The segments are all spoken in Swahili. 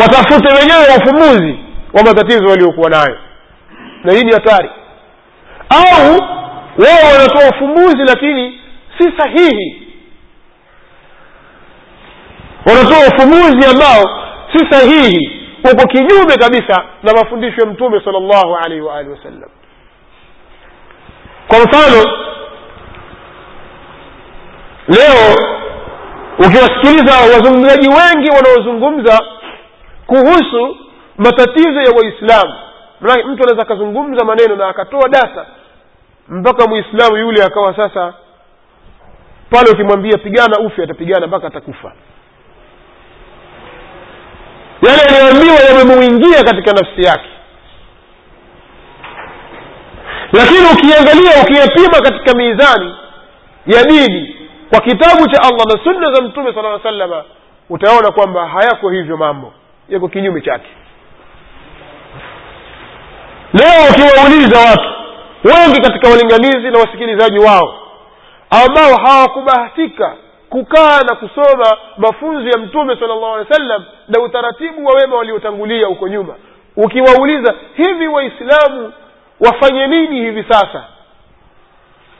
watafute wenyewe ufumbuzi wa matatizo waliokuwa nayo. Na hii ni hatari. Au wao wanatoa ufumbuzi lakini si sahihi. Wanatoa ufumbuzi ambao si sahihi. Uko kinyume kabisa na mafundisho ya mtume sal llahu alaihi waalihi wasallam. Kwa mfano leo ukiwasikiliza wazungumzaji wengi wanaozungumza kuhusu matatizo ya waislamu. Manake mtu anaweza akazungumza maneno na akatoa data mpaka mwislamu yule akawa sasa pale ukimwambia pigana ufe atapigana mpaka atakufa. Yale yaliyoambiwa yamemuingia katika nafsi yake. Lakini ukiangalia ukiyapima katika mizani ya dini kwa kitabu cha allah na sunna za mtume sala aa salama utaona kwamba hayako hivyo mambo yako kinyume chake. Leo ukiwauliza watu wengi katika walinganizi na wasikilizaji wao ambao hawakubahatika kukaa na kusoma mafunzo ya mtume sala llahu alehi wa sallam na utaratibu wa wema waliotangulia huko nyuma ukiwauliza hivi waislamu wafanye nini hivi sasa?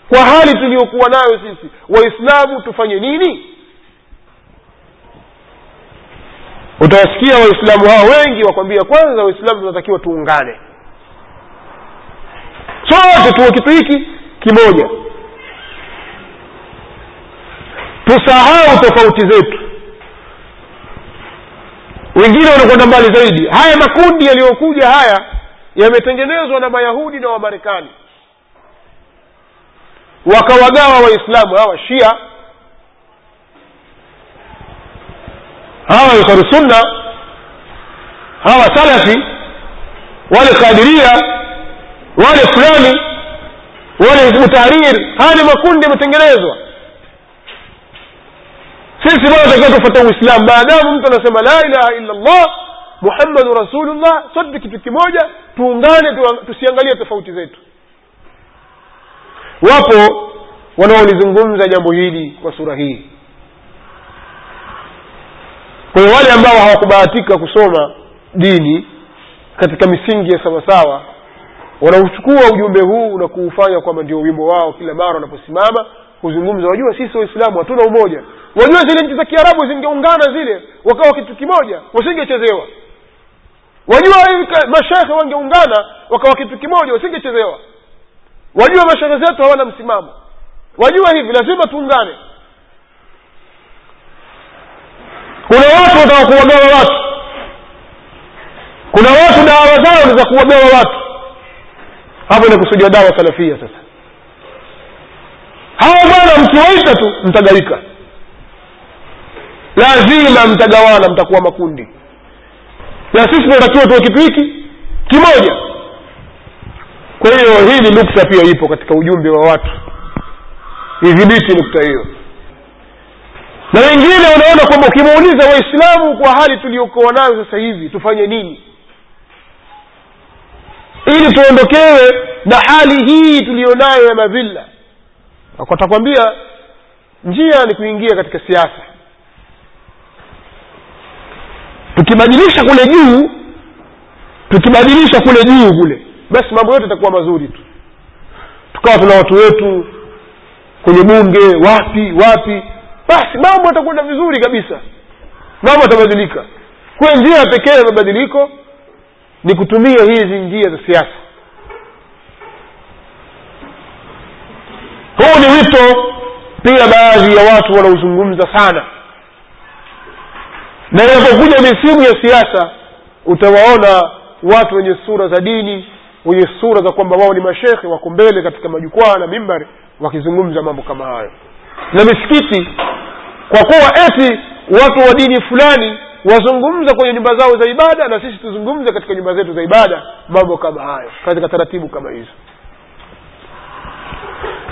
Kwa hali tuliyokuwa nayo sisi waislamu tufanye nini utawasikia waislamu hao wengi wakwambia kwanza waislamu tunatakiwa tuungane. Sote tuwe kitu hiki kimoja. Tusahau tofauti zetu. Wengine wanakwenda mbali zaidi. Haya makundi yaliyokuja haya yametengenezwa na mayahudi na wamarekani. Wakawagawa waislamu hawa shia hawa ansari sunna hawa salafi wale kadiria wale fulani wale hizbu haya ni makundi yametengenezwa. Sisi bwana takiwa tufata uislamu. Maadamu mtu anasema la ilaha illa llah muhammadu rasulullah. Sote kitu kimoja tuungane tusiangalie tofauti zetu. Wapo wanaolizungumza jambo hili kwa sura hii kwa wale ambao hawakubahatika kusoma dini katika misingi ya sawasawa wanauchukua ujumbe huu na kuufanya kwamba ndio wimbo wao kila mara wanaposimama kuzungumza. Wajua sisi waislamu hatuna umoja. Wajua zile nchi za kiarabu zingeungana zile wakawa kitu kimoja wasingechezewa. Wajua mashekhe wangeungana wakawa kitu kimoja wasingechezewa. Wajua mashekhe zetu hawana msimamo. Wajua hivi lazima tuungane kuna watu wataka kuwagawa watu. Kuna watu dawa zao ni za kuwagawa watu. Hapo inakusudia dawa salafia sasa. Hawa bwana mkiwaita tu mtagawika lazima mtagawana mtakuwa makundi. Na sisi tunatakiwa tuwe kitu hiki kimoja. Kwa hiyo hii ni nukta pia ipo katika ujumbe wa watu. Idhibiti nukta hiyo na wengine wanaona kwamba ukimuuliza waislamu kwa hali tuliokuwa nayo sasa hivi tufanye nini? Ili tuondokewe na hali hii tuliyonayo ya madhila. Watakwambia njia ni kuingia katika siasa. Tukibadilisha kule juu tukibadilisha kule juu kule basi mambo yote yatakuwa mazuri tu. Tukawa tuna watu wetu kwenye bunge wapi wapi basi mambo yatakwenda vizuri kabisa. Mambo yatabadilika. Kuwa njia pekee ya mabadiliko ni kutumia hizi njia za siasa. Huu ni wito pia baadhi ya watu wanaozungumza sana. Na inapokuja misimu ya siasa utawaona watu wenye sura za dini wenye sura za kwamba wao ni mashekhe wako mbele katika majukwaa na mimbari wakizungumza mambo kama hayo na misikiti kwa kuwa eti watu wa dini fulani wazungumza kwenye nyumba zao za ibada na sisi tuzungumze katika nyumba zetu za ibada mambo kama hayo katika taratibu kama hizo.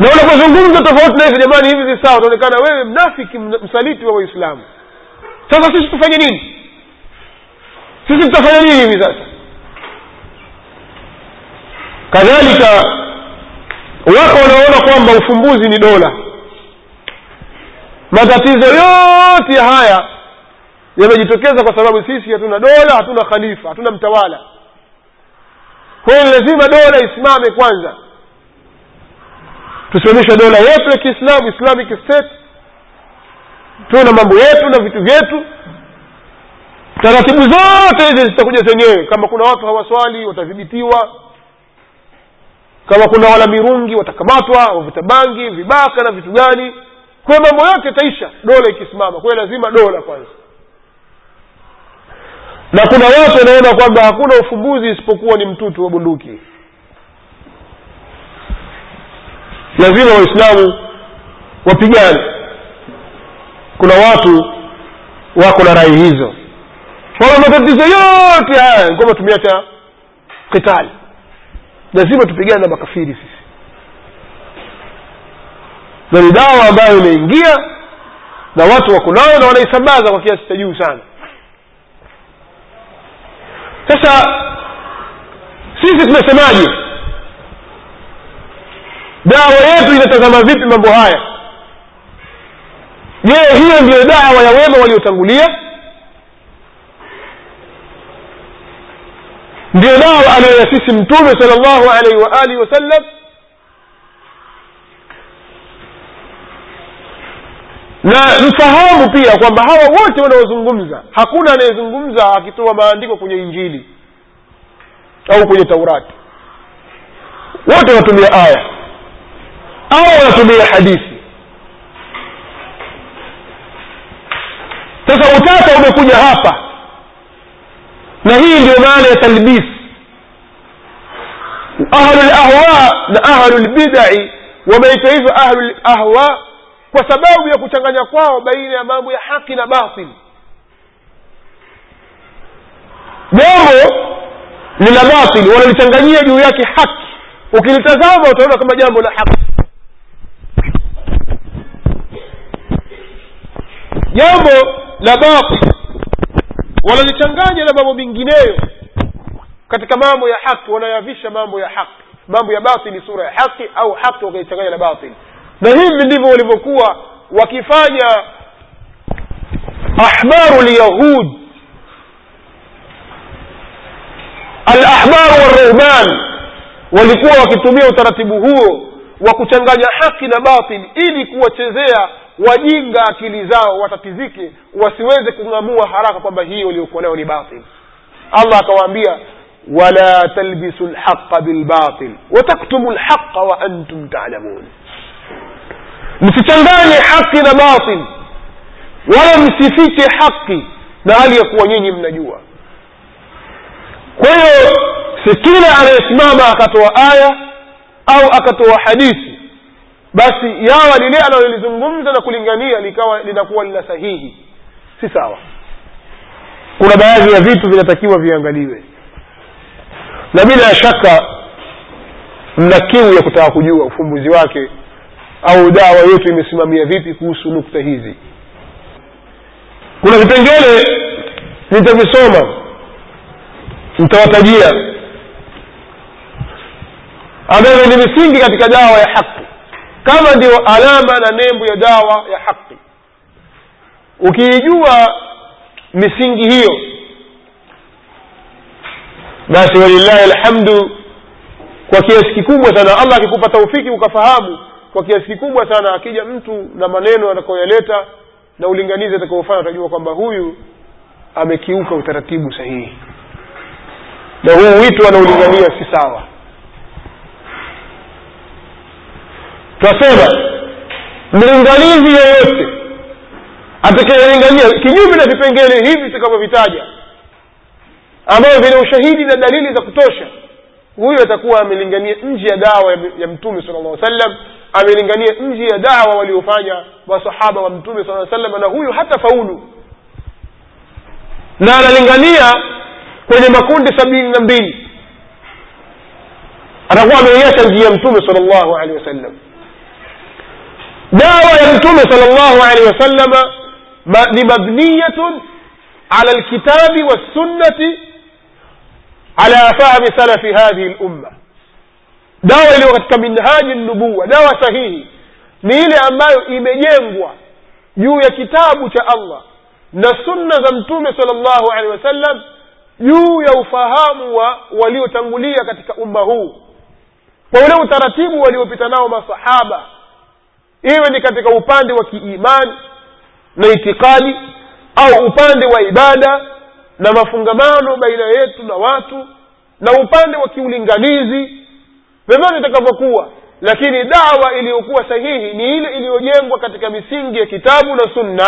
Na unapozungumza tofauti na hivi jamani hivi si sawa utaonekana wewe mnafiki msaliti wa waislamu. Sasa sisi tufanye nini? Sisi tutafanya nini hivi sasa? Kadhalika wako wanaona kwamba ufumbuzi ni dola matatizo yote haya yamejitokeza kwa sababu sisi hatuna dola hatuna khalifa hatuna mtawala. Kwa hiyo lazima dola isimame kwanza. Tusimamishe dola yetu ya kiislamu islamic state. Tuwe na mambo yetu na vitu vyetu. Taratibu zote hizi zitakuja zenyewe. Kama kuna watu hawaswali watadhibitiwa. Kama kuna wala mirungi watakamatwa wavuta bangi vibaka na vitu gani kwa mambo yote itaisha dola ikisimama. Kwa hiyo lazima dola kwanza. Na kuna watu wanaona kwamba hakuna ufumbuzi isipokuwa ni mtutu wa bunduki. Lazima waislamu wapigane. Kuna watu wako na rai hizo. Kwamba matatizo yote haya kwamba tumeacha kitali lazima tupigane na makafiri sisi na ni dawa ambayo imeingia na watu wako nayo na wanaisambaza kwa kiasi cha juu sana. Sasa sisi tunasemaje? Dawa yetu inatazama vipi mambo haya? Je hiyo ndiyo dawa ya wema waliotangulia? Ndiyo dawa aliyoyasisi mtume sala llahu alaihi wa alihi wasallam na mfahamu pia kwamba hawa wote wanaozungumza hakuna anayezungumza akitoa maandiko kwenye injili au kwenye taurati. Wote wanatumia aya au wanatumia hadithi. Sasa utata umekuja hapa na hii ndio maana ya talbis. Ahlu lahwa na ahlu lbidai wameitwa hivyo ahlu lahwa kwa sababu ya kuchanganya kwao baina ya mambo ya haki na batil. Jambo ni la batil wanalichanganyia juu yake haki. Ukilitazama utaona kama jambo la haki. Jambo la batil wanalichanganya na mambo mengineyo katika mambo ya haki wanayavisha mambo ya haki. Mambo ya batili sura ya haki au haki wakaichanganya na batili na hivi ndivyo walivyokuwa wakifanya ahbaru lyahud alahbaru walruhban walikuwa wakitumia utaratibu huo wa kuchanganya haki na batili ili kuwachezea wajinga akili zao watatizike wasiweze kung'amua haraka kwamba hii waliokuwa nayo ni batil. Allah akawaambia wala talbisu lhaqa bilbatil wataktumu lhaqa wa antum talamun msichanganye haki na batil. Wala msifiche haki na hali ya kuwa nyinyi mnajua. Kwa hiyo si kila anayesimama akatoa aya au akatoa hadithi basi yawa lile analolizungumza na kulingania likawa linakuwa lina sahihi. Si sawa. Kuna baadhi ya vitu vinatakiwa viangaliwe. Na bila shaka mna kiu ya kutaka kujua ufumbuzi wake au dawa yetu imesimamia vipi kuhusu nukta hizi. Kuna vipengele nitavisoma nitawatajia. Ambavyo ni misingi katika dawa ya haki. Kama ndio alama na nembo ya dawa ya haki. Ukiijua misingi hiyo basi walillahi alhamdu kwa kiasi kikubwa sana allah akikupa taufiki ukafahamu kwa kiasi kikubwa sana akija mtu na maneno atakayoyaleta na ulinganizi atakaofanya utajua kwamba huyu amekiuka utaratibu sahihi. Na huu wito anaulingania si sawa. Twasema mlinganizi yeyote atakayelingania kinyume na vipengele hivi vitakavyovitaja ambavyo vina ushahidi na dalili za kutosha huyu atakuwa amelingania nje ya dawa ya mtume sala llah sallam amelingania nje ya dawa waliofanya masahaba wa mtume sala sallam na huyu hata faulu na analingania kwenye makundi sabini na mbili atakuwa ameiacha njia ya mtume sala llahu alehi wasallam dawa ya mtume sala llahu alehi wasallama ni mabniyatun ala lkitabi wassunnati ala fahmi salafi hadhihi lumma dawa iliyo katika minhaji nubuwa dawa sahihi ni ile ambayo imejengwa juu ya kitabu cha allah na sunna za mtume sal llahu alehi wasallam juu ya ufahamu wa waliotangulia katika umma huu. Kwa ule utaratibu waliopita nao masahaba iwe ni katika upande wa kiimani na itikadi au upande wa ibada na mafungamano baina yetu na watu na upande wa kiulinganizi vyovyote itakavyokuwa lakini dawa iliyokuwa sahihi ni ile iliyojengwa katika misingi ya kitabu na sunna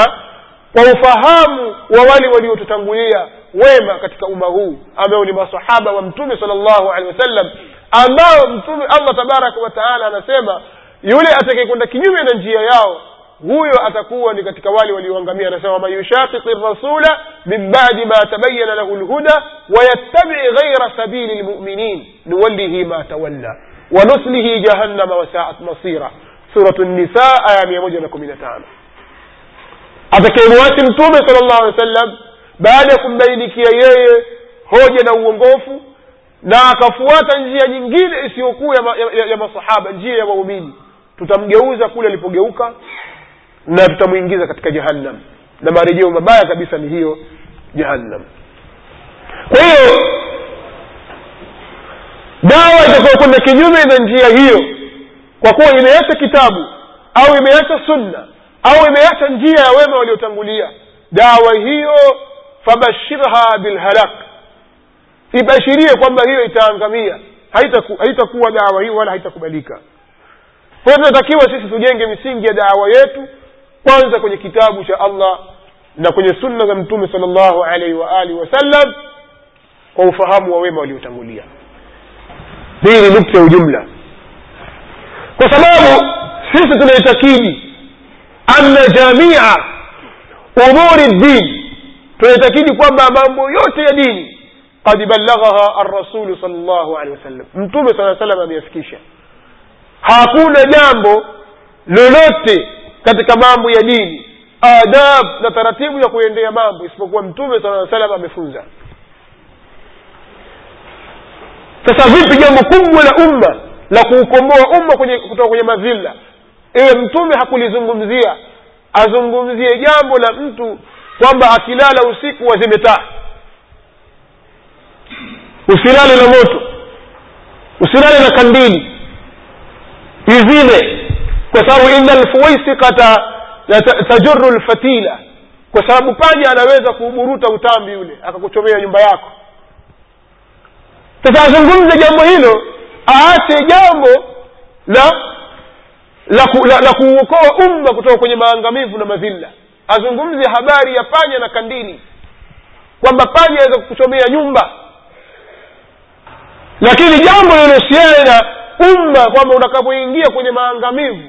kwa ufahamu wa wale waliotutangulia wema katika umma huu ambao ni masahaba wa mtume sala llahu alehi wasallam ambao mtume allah tabaraka wa taala anasema yule atakayekwenda kinyume na njia yao huyo atakuwa ni katika wale walioangamia anasema waman yushaqiqi rasula min badi ma tabayana lahu lhuda wayattabii ghaira sabili lmuminin nuwallihi ma tawalla wanuslihi jahannama wasaat masira suratu nisa aya mia moja na kumi na tano atakayemwasi mtume sala llahu alehi wa sallam baada ya kumbainikia yeye hoja na uongofu na akafuata njia nyingine isiyokuwa ya, ma, ya, ya masahaba njia ya waumini tutamgeuza kule alipogeuka na tutamwingiza katika jahannam na marejeo mabaya kabisa ni hiyo jahannam kwa hiyo dawa itakayokwenda kinyume na njia hiyo kwa kuwa imeacha kitabu au imeacha sunna au imeacha njia ya wema waliotangulia. Dawa hiyo fabashirha bilhalak. Ibashirie kwamba hiyo itaangamia. Haitakuwa haita dawa hiyo wala haitakubalika. Kwa hiyo tunatakiwa sisi tujenge misingi ya dawa yetu kwanza kwenye kitabu cha allah na kwenye sunna za mtume sal llahu alaihi waalihi wasallam kwa ufahamu wa wema waliotangulia hii ni nukta ya ujumla. Kwa sababu sisi tunaitakidi anna jamia umuri dini tunaitakidi kwamba mambo yote ya dini qad ballaghaha arrasulu sal llahu alehi wasallam. Mtume saa salam ameyafikisha. Hakuna jambo lolote katika mambo ya dini adab na taratibu ya kuendea mambo isipokuwa mtume saa salam amefunza sasa vipi jambo kubwa la umma la kuukomboa umma kwenye kutoka kwenye madhila? Iwe mtume hakulizungumzia. Azungumzie jambo la mtu kwamba akilala usiku wazime taa usilale na moto. Usilale na kandili. Izime. Kwa sababu ina lfuwaisikata tajuru lfatila kwa sababu panya anaweza kuuburuta utambi yule akakuchomea nyumba yako sasa azungumze jambo hilo aache jambo la la, la, la kuuokoa umma kutoka kwenye maangamivu na madhila azungumze habari ya panya na kandili kwamba panya aweza kukuchomea nyumba. Lakini jambo lilohusiana na umma kwamba utakapoingia kwenye maangamivu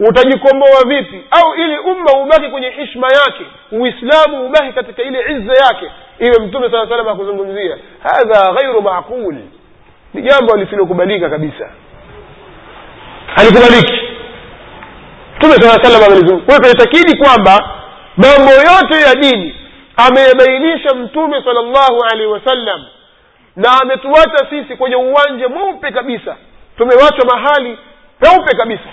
utajikomboa vipi? Au ili umma ubaki kwenye hishma yake uislamu ubaki katika ile izza yake iwe mtume saa salam akuzungumzia hadha ghairu maqul. Ni jambo lisilokubalika kabisa. Halikubaliki. Mtume saa salam amelizungumza kwa tunaitakidi kwamba mambo yote ya dini ameyabainisha mtume sala llahu alaihi wasallam na ametuacha sisi kwenye uwanja mweupe kabisa. Tumewachwa mahali peupe kabisa.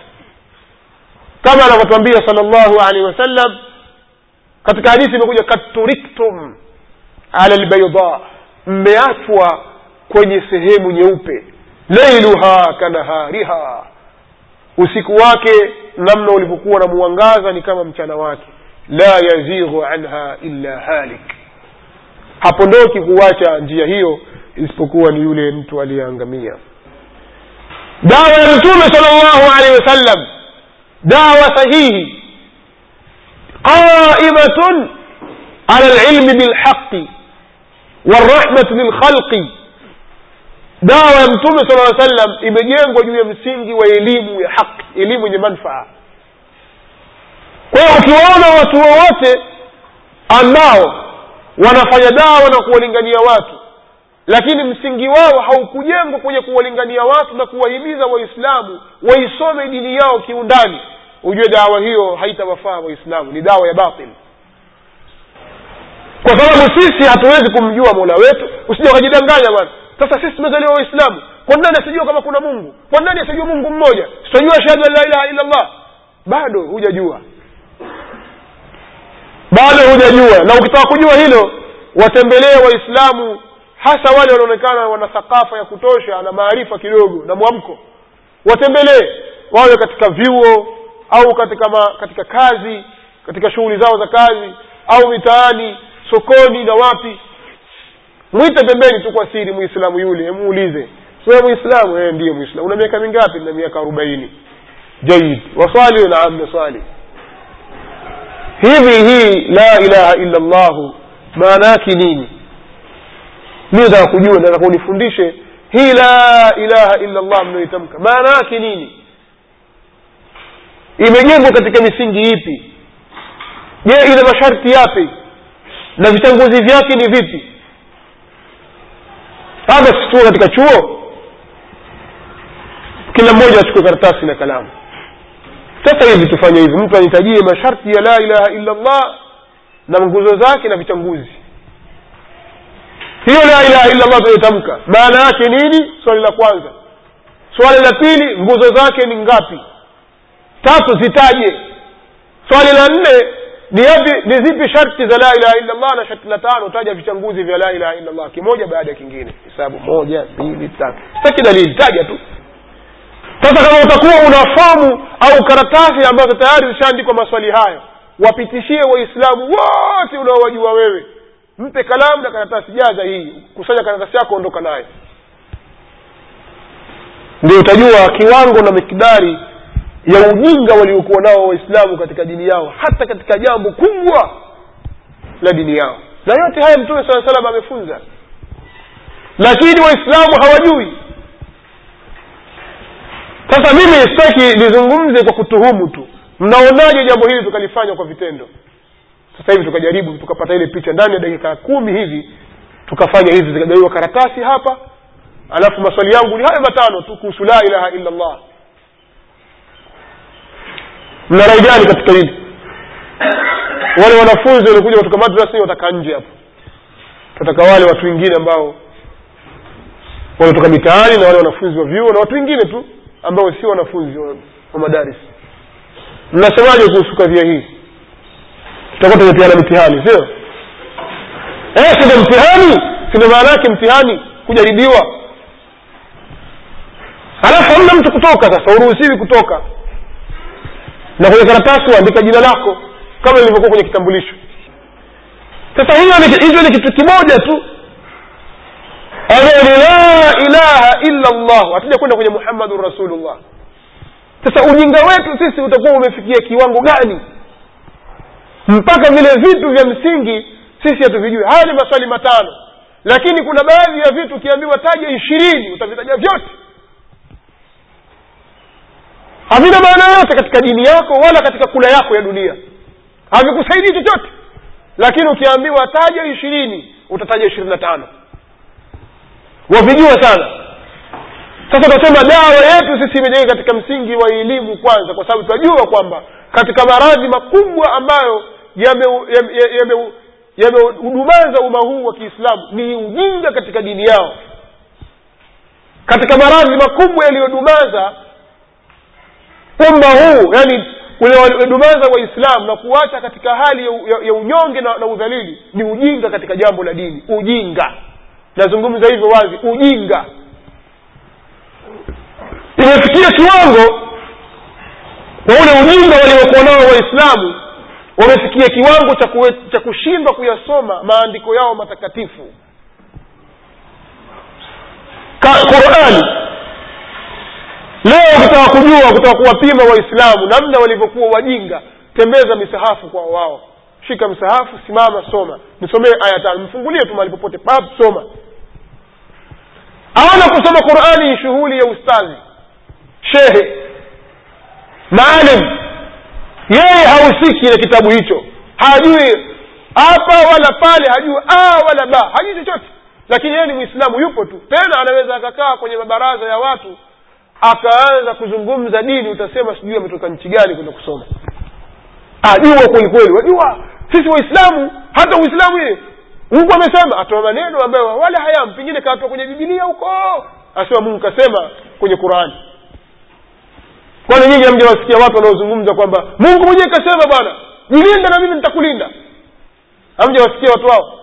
Kama anavyotwambia sala llahu alaihi wasallam katika hadithi imekuja katuriktum ala lbaida mmeachwa kwenye sehemu nyeupe. Leiluha kanahariha usiku wake namna ulivyokuwa na mwangaza ni kama mchana wake. La yazighu anha illa halik. Hapondoki kuwacha njia hiyo isipokuwa ni yule mtu aliyeangamia. Dawa ya mtume sala llahu alehi wasallam. Dawa sahihi. Qaimatun ala lilmi bilhaqi warahmati lilkhalqi dawa ya mtume sala aa sallam imejengwa juu ya msingi wa elimu ya haqi elimu yenye manfaa kwa ukiwaona watu wowote ambao wanafanya dawa na kuwalingania watu lakini msingi wao haukujengwa kwenye kuwalingania watu na kuwahimiza waislamu waisome dini yao kiundani ujue dawa hiyo haitawafaa waislamu ni dawa ya batil kwa sababu sisi hatuwezi kumjua mola wetu. Usija ukajidanganya bwana. Sasa sisi tumezaliwa waislamu kwa nani asijua kama kuna mungu? Kwa nani asijua mungu mmoja? Sitajua shahadu an la ilaha illa allah. Bado hujajua. Bado hujajua. Na ukitaka kujua hilo watembelee waislamu hasa wale wanaonekana wana thakafa ya kutosha na maarifa kidogo na mwamko. Watembelee. Wawe katika vyuo au katika ma, katika kazi katika shughuli zao za kazi au mitaani sokoni na wapi? Mwite pembeni tu kwa siri muislamu yule muulize. Wewe muislamu? Eh ndiye muislamu. Una miaka mingapi? Na miaka arobaini. Jaid. Waswali naam naswali hivi hii la ilaha illa llahu maana yake nini? Mi nataka kujua nataka unifundishe hii la ilaha illa llah mnayoitamka maana yake nini? Imejengwa katika misingi ipi? Je ina masharti yapi na vitanguzi vyake ni vipi? Hapa situo katika chuo? Kila mmoja achukue karatasi na kalamu. Sasa hivi tufanye hivi. Mtu anitajie masharti ya la ilaha illa llah na nguzo zake na vitanguzi hiyo la ilaha illa llah tunayotamka maana yake nini? Swali la kwanza. Swali la pili nguzo zake ni ngapi? Tatu zitaje. Swali la nne ni yapi ni zipi sharti za la ilaha illallah na sharti la tano? Taja vichanguzi vya la ilaha illallah kimoja baada ya kingine. Hesabu moja mbili tatu. Sitaki dalili taja tu. Sasa kama utakuwa una fomu au karatasi ambazo tayari zishaandikwa maswali hayo wapitishie waislamu wote unaowajua wewe. Mpe kalamu na karatasi jaza hii. Kusanya karatasi yako ondoka nayo. Ndio utajua kiwango na mikidari ya ujinga waliokuwa nao waislamu katika dini yao hata katika jambo kubwa la dini yao. Na yote haya mtume saa salam amefunza. Lakini waislamu hawajui. Sasa mimi sitaki nizungumze kwa kutuhumu tu. Mnaonaje jambo hili tukalifanya kwa vitendo? Sasa hivi tukajaribu tukapata ile picha ndani ya dakika kumi hivi tukafanya hivi zikagaiwa karatasi hapa. Alafu maswali yangu ni haya matano tu kuhusu la ilaha illa allah mna rai gani katika hili wale wanafunzi waliokuja kutoka madrasa watakaa nje hapo. Tataka wale watu wengine ambao wanatoka mitaani na wale wanafunzi wa vyuo na watu wengine tu ambao sio wanafunzi wa, wa madaris mnasemaje kuhusu kadhia hii? Tutakuwa tumepeana mitihani sio? Eh sindo mtihani? Sindo maana yake mtihani kujaribiwa? Halafu hamna mtu kutoka sasa uruhusiwi kutoka na kwenye karatasi uandika jina lako kama ilivyokuwa kwenye kitambulisho. Sasa hiyo hicho ni kitu kimoja tu. Ambayo ni la ilaha illa llah hatuja kwenda kwenye muhammadun rasulullah. Sasa ujinga wetu sisi utakuwa umefikia kiwango gani? Mpaka vile vitu vya msingi sisi hatuvijui. Haya ni maswali matano. Lakini kuna baadhi ya vitu ukiambiwa taja ishirini utavitaja vyote havina maana yoyote katika dini yako wala katika kula yako ya dunia. Havikusaidii chochote. Lakini ukiambiwa taja ishirini utataja ishirini na tano. Wavijua sana. Sasa tunasema dawa yetu sisi imejenga katika msingi wa elimu kwanza kwa sababu tunajua kwamba katika maradhi makubwa ambayo yamehudumaza umma huu wa kiislamu ni ujinga katika dini yao. Katika maradhi makubwa yaliyodumaza umma huu yani uliodumaza waislamu na kuacha katika hali ya, ya, ya unyonge na, na udhalili ni ujinga katika jambo la dini. Ujinga. Nazungumza hivyo wazi ujinga. Imefikia kiwango kwa ule ujinga waliokuwa nao waislamu wamefikia kiwango cha, cha kushindwa kuyasoma maandiko yao matakatifu. Qurani leo ukitaka kujua ukitaka kuwapima waislamu namna walivyokuwa wajinga tembeza misahafu kwa wao. Shika msahafu simama soma. Nisomee aya tano. Mfungulie tu mahali popote. Pap soma. Ana kusoma qurani ni shughuli ya ustazi. Shehe. Maalim. Yeye hahusiki na kitabu hicho. Hajui hapa wala pale hajui a wala ba. Hajui chochote. Lakini yeye ni mwislamu yupo tu. Tena anaweza akakaa kwenye mabaraza ya watu akaanza kuzungumza dini utasema sijui ametoka nchi gani kwenda kusoma. Ajua kwelikweli wajua sisi waislamu hata uislamu ile mungu amesema atoa maneno ambayo wala hayam pengine kaatoa kwenye bibilia huko. Asema mungu kasema kwenye qurani kwani nyinyi hamjawasikia watu wanaozungumza kwamba mungu mwenyewe kasema bwana jilinde na mimi nitakulinda. Hamjawasikia watu wao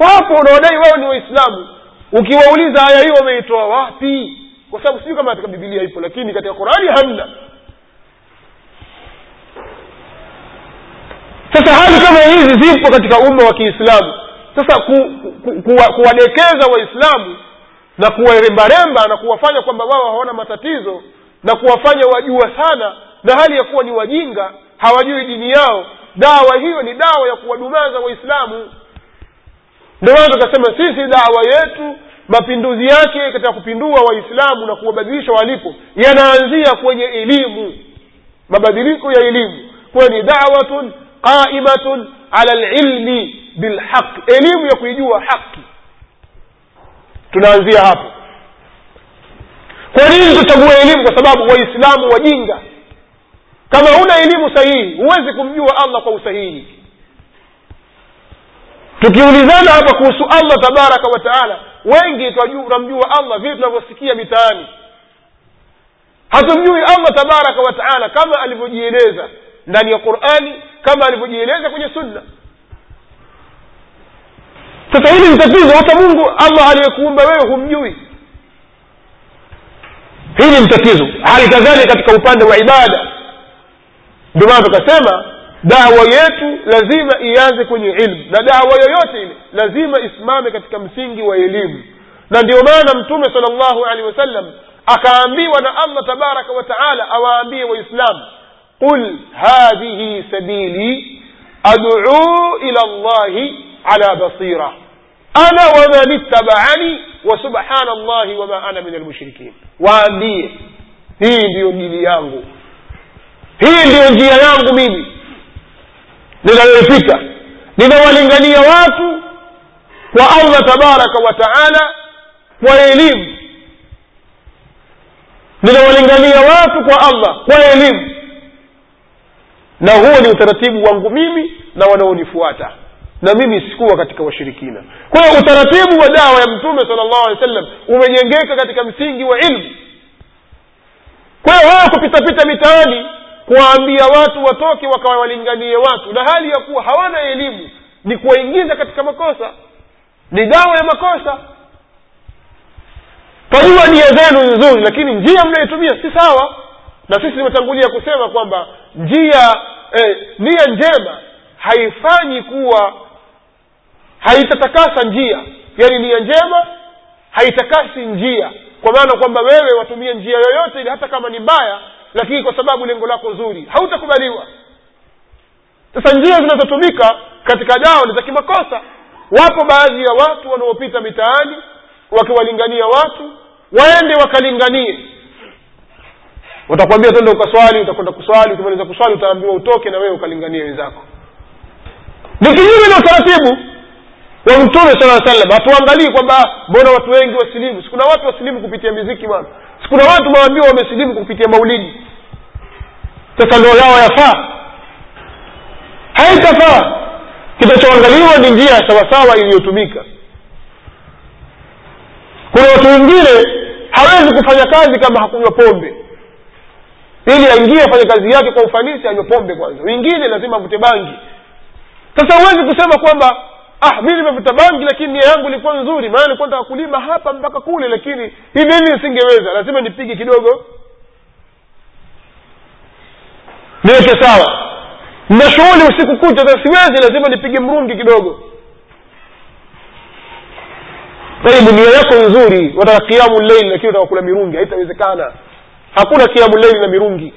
wapo unawadai wao ni waislamu. Ukiwauliza aya hiyo wameitoa wapi kwa sababu sijui kama katika bibilia ipo lakini katika qurani hamna. Sasa hali kama hizi zipo katika umma wa kiislamu. Sasa ku, ku, ku, kuwadekeza waislamu na kuwarembaremba na kuwafanya kwamba wao hawana matatizo na kuwafanya wajua sana na hali ya kuwa ni wajinga hawajui dini yao dawa hiyo ni dawa ya kuwadumaza waislamu. Ndio maana tukasema sisi dawa yetu mapinduzi yake katika kupindua waislamu na kuwabadilisha walipo yanaanzia kwenye elimu. Mabadiliko ya elimu. Kuwa ni dawatun qaimatun ala lilmi bilhaqi elimu ya kuijua haki. Tunaanzia hapo. Kwa nini tuchague elimu kwa sababu waislamu wajinga? Kama huna elimu sahihi huwezi kumjua allah kwa usahihi. Tukiulizana hapa kuhusu allah tabaraka wa taala wengi tunamjua allah vile tunavyosikia mitaani. Hatumjui allah tabaraka wa taala kama alivyojieleza ndani ya qurani kama alivyojieleza kwenye sunna. Sasa hili ni tatizo. Hata mungu allah aliyekuumba wewe humjui. Hili ni tatizo. Hali kadhalika katika upande wa ibada. Ndio maana tukasema dawa yetu lazima ianze kwenye ilmu na dawa yoyote ile lazima isimame katika msingi wa elimu na ndio maana mtume sala llahu alehi wasallam akaambiwa na allah tabaraka wa taala awaambie waislamu qul hadhihi sabili aduu ila llahi ala basira ana waman ittabaani wa subhana llahi wama ana min almushrikin waambie hii ndiyo dini yangu hii ndiyo njia yangu mimi ninayoipita ninawalingania watu kwa allah tabaraka wa taala kwa elimu. Ninawalingania watu kwa allah kwa elimu. Na huo ni utaratibu wangu mimi na wanaonifuata. Na mimi sikuwa katika washirikina. Kwa hiyo utaratibu wa dawa ya mtume sala llahu alehi wa sallam umejengeka katika msingi wa ilmu. Kwa hiyo wewe kupitapita mitaani kuwaambia watu watoke wakawalinganie watu. Na hali ya kuwa hawana elimu ni kuwaingiza katika makosa. Ni dawa ya makosa. Twajua nia zenu nzuri lakini njia mnayoitumia si sawa. Na sisi tumetangulia kusema kwamba njia eh, nia njema haifanyi kuwa haitatakasa njia. Yaani nia njema haitakasi njia. Kwa maana kwamba wewe watumie njia yoyote ile hata kama ni mbaya lakini kwa sababu lengo lako zuri hautakubaliwa. Sasa njia zinazotumika katika dawa ni za kimakosa. Wapo baadhi ya watu wanaopita mitaani wakiwalingania watu waende wakalinganie. Watakwambia twende ukaswali utakwenda kuswali ukimaliza kuswali utaambiwa utoke na wewe ukalinganie wenzako. Ni kinyume na utaratibu wa mtume sala salam hatuangalii kwamba mbona watu wengi wasilimu. Sikuna watu wasilimu kupitia miziki bwana. Sikuna watu maambiwa wamesilimu kupitia maulidi sasa ndoa yao yafaa. Haitafaa. Kinachoangaliwa ni njia sawasawa iliyotumika. Kuna watu wengine hawezi kufanya kazi kama hakunywa pombe. Ili aingie afanye kazi yake kwa ufanisi anywe pombe kwanza. Wengine lazima avute bangi. Sasa huwezi kusema kwamba ah mi nimevuta bangi lakini nia yangu ilikuwa nzuri. Maana nilikuwa nataka kulima hapa mpaka kule lakini hivi hivi nisingeweza. Lazima nipige kidogo niweke sawa. Na shughuli usiku kucha sasa siwezi lazima nipige mrungi kidogo. Taibu nia yako nzuri wataka kiamu leili lakini utaka kula mirungi haitawezekana. Hakuna kiamu leili na mirungi.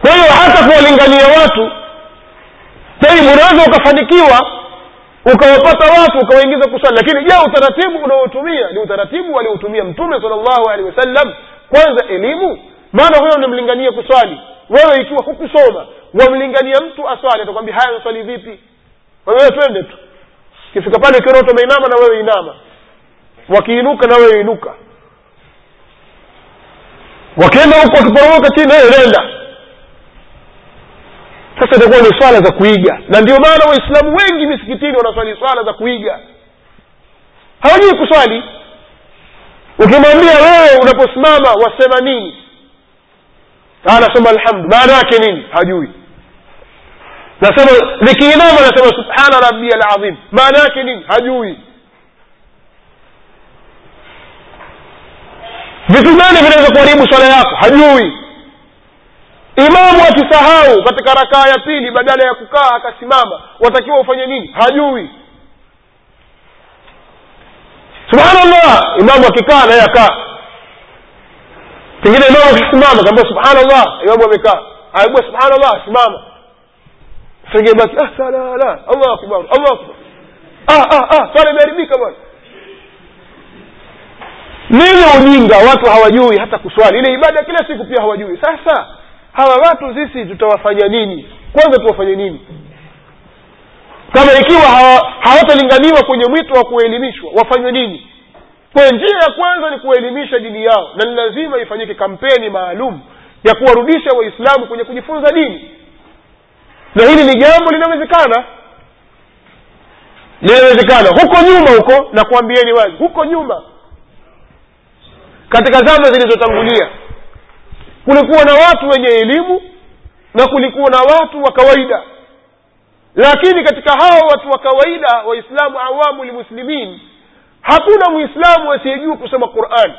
Kwa hiyo hata kuwalingania watu taibu unaweza ukafanikiwa ukawapata watu ukawaingiza kuswali lakini je utaratibu unaotumia ni utaratibu aliotumia mtume sala llahu alehi wasallam? Kwanza elimu maana huyo unamlingania kuswali. Wewe ikiwa hukusoma wamlingania mtu aswali. Atakwambia haya naswali vipi? Wewe twende tu. Kifika pale ukiona watu wameinama na wewe inama. Wakiinuka na wewe inuka. Wakienda huko wakiporomoka chini wewe nenda. Sasa itakuwa ni swala za kuiga. Na ndio maana waislamu wengi misikitini wanaswali swala za kuiga. Hawajui kuswali. Ukimwambia wewe unaposimama wasema nini anasema alhamdu maana yake nini? Hajui. Nasema nikiinama nasema subhana rabi alazim. Maana yake nini? Hajui. Vitu gani vinaweza kuharibu swala yako hajui. Imamu akisahau katika rakaa ya pili badala ya kukaa akasimama watakiwa ufanye nini? Hajui. Subhanallah! Imamu akikaa naye akaa pengine imamu akisimama kaambia subhanallah. Imamu amekaa. Aambia subhanallah simama. Sengebaki ah salala allah akbar allah akbar. Ah ah ah imeharibika bwana. Nini ujinga? Watu hawajui hata kuswali. Ile ibada kila siku pia hawajui. Sasa hawa watu sisi tutawafanya nini? Kwanza tuwafanye nini? Kama ikiwa hawa- hawatalinganiwa kwenye mwito wa kuelimishwa wafanywe nini kwa njia ya kwanza ni kuwaelimisha dini yao na ni lazima ifanyike kampeni maalum ya kuwarudisha waislamu kwenye kujifunza dini. Na hili ni jambo linawezekana. Linawezekana. Huko nyuma huko na kuambieni wazi huko nyuma katika zama zilizotangulia kulikuwa na watu wenye elimu na kulikuwa na watu wa kawaida. Lakini katika hao watu wa kawaida waislamu awamu lmuslimin hakuna mwislamu asiyejua kusoma qurani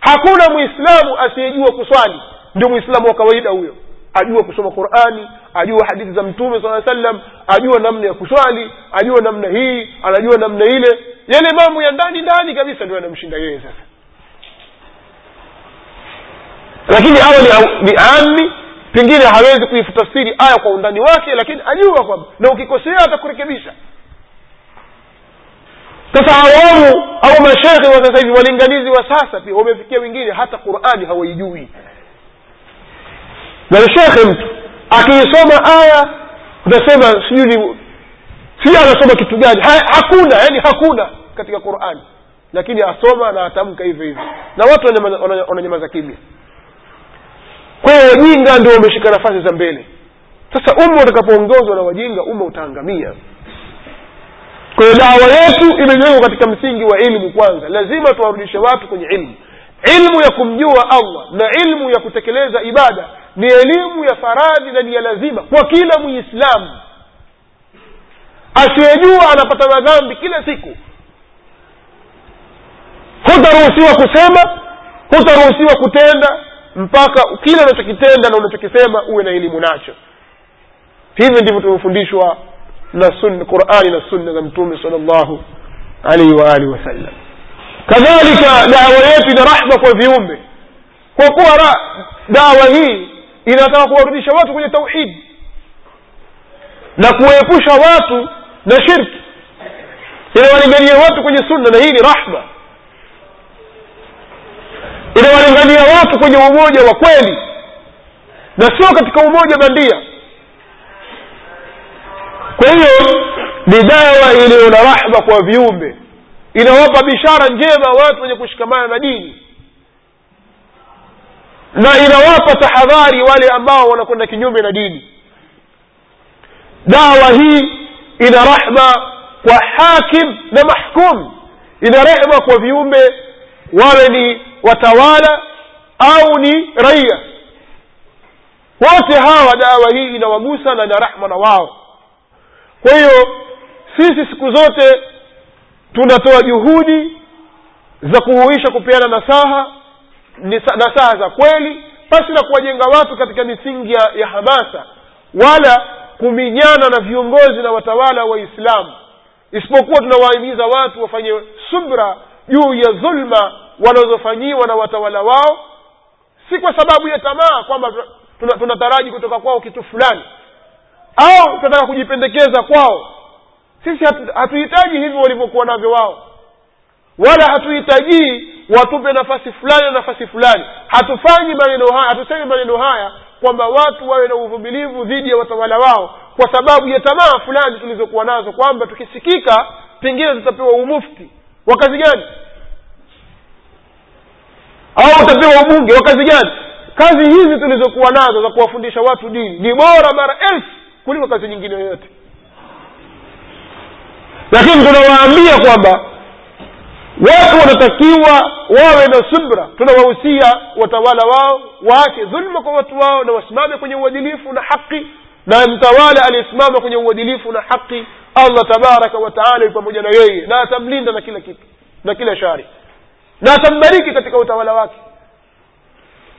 hakuna mwislamu asiyejua kuswali. Ndio mwislamu wa kawaida huyo. Ajua kusoma qurani ajua hadithi za mtume saa sallam ajua namna ya kuswali ajua namna hii anajua namna ile. Yale mambo ya ndani ndani kabisa ndio yanamshinda yeye sasa. Lakini awe ni, biami pengine hawezi kuitafsiri aya kwa undani wake lakini ajua kwamba na ukikosea atakurekebisha sasa awamu au mashekhe wa sasa hivi walinganizi wa sasa pia wamefikia wengine hata qurani hawaijui na shekhe mtu akiisoma aya utasema sijui ni anasoma kitu gani? Ha, hakuna yani hakuna katika qurani. Lakini asoma na atamka hivyo hivyo. Na watu wananyamaza- kimya. Kwa hiyo wajinga ndio wameshika nafasi za mbele. Sasa umma utakapoongozwa na wajinga umma utaangamia kwa dawa yetu imejengwa katika msingi wa ilmu kwanza. Lazima tuwarudishe watu kwenye ilmu. Ilmu ya kumjua allah na ilmu ya kutekeleza ibada ni elimu ya faradhi na ni ya lazima kwa kila muislamu. Asiyejua anapata madhambi kila siku. Hutaruhusiwa kusema hutaruhusiwa kutenda mpaka kile unachokitenda na unachokisema uwe na elimu nacho. Hivi ndivyo tumefundishwa na qurani na sunna za mtume sal llahu alaihi waalihi wasallam. Kadhalika dawa yetu ina rahma kwa viumbe. Kwa kuwa dawa hii inataka kuwarudisha watu kwenye tauhidi na kuwaepusha watu na shirki. Inawalingania watu kwenye sunna na hii ni rahma. Inawalingania watu kwenye umoja wa kweli na sio katika umoja bandia kwa hiyo ni dawa iliyo na rahma kwa viumbe. Inawapa bishara njema watu wenye kushikamana na dini. Na inawapa tahadhari wale ambao wanakwenda kinyume na dini. Dawa hii ina rahma kwa hakim na mahkum. Ina rehma kwa viumbe wawe ni watawala au ni raia. Wote hawa dawa hii inawagusa na ina rahma na wao kwa hiyo sisi siku zote tunatoa juhudi za kuhuisha kupeana nasaha nasaha za kweli pasi na kuwajenga watu katika misingi ya, ya hamasa wala kuminyana na viongozi na watawala waislamu isipokuwa tunawahimiza watu wafanye subra juu ya dhulma wanazofanyiwa na watawala wao si kwa sababu ya tamaa kwamba tuna- tunataraji kutoka kwao kitu fulani au tunataka kujipendekeza kwao. Sisi hatu- hatuhitaji hivyo walivyokuwa navyo wao. Wala hatuhitajii watupe nafasi fulani na nafasi fulani. Hatufanyi maneno haya hatusemi maneno haya kwamba watu wawe na uvumilivu dhidi ya watawala wao kwa sababu ya tamaa fulani tulizokuwa nazo kwamba tukisikika pengine tutapewa umufti. Wa kazi gani? Au utapewa ubunge? Wa kazi gani? Kazi hizi tulizokuwa nazo za kuwafundisha watu dini ni bora mara elfu kuliko kazi nyingine yoyote. Lakini tunawaambia kwamba watu wanatakiwa wawe na subra tunawahusia watawala wao waache dhulma kwa watu wao na wasimame kwenye uadilifu na haki na mtawala aliyesimama kwenye uadilifu na haki allah tabaraka wataala pamoja na yeye na atamlinda na kila kitu na kila shari na atambariki katika utawala wake.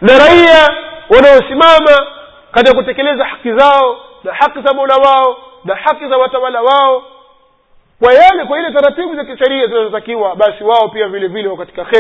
Na raia wanaosimama katika kutekeleza haki zao na haki za mola wao na haki za watawala wao. Kwa yale kwa ile taratibu za kisheria zinazotakiwa basi wao pia vile vile wako katika kheri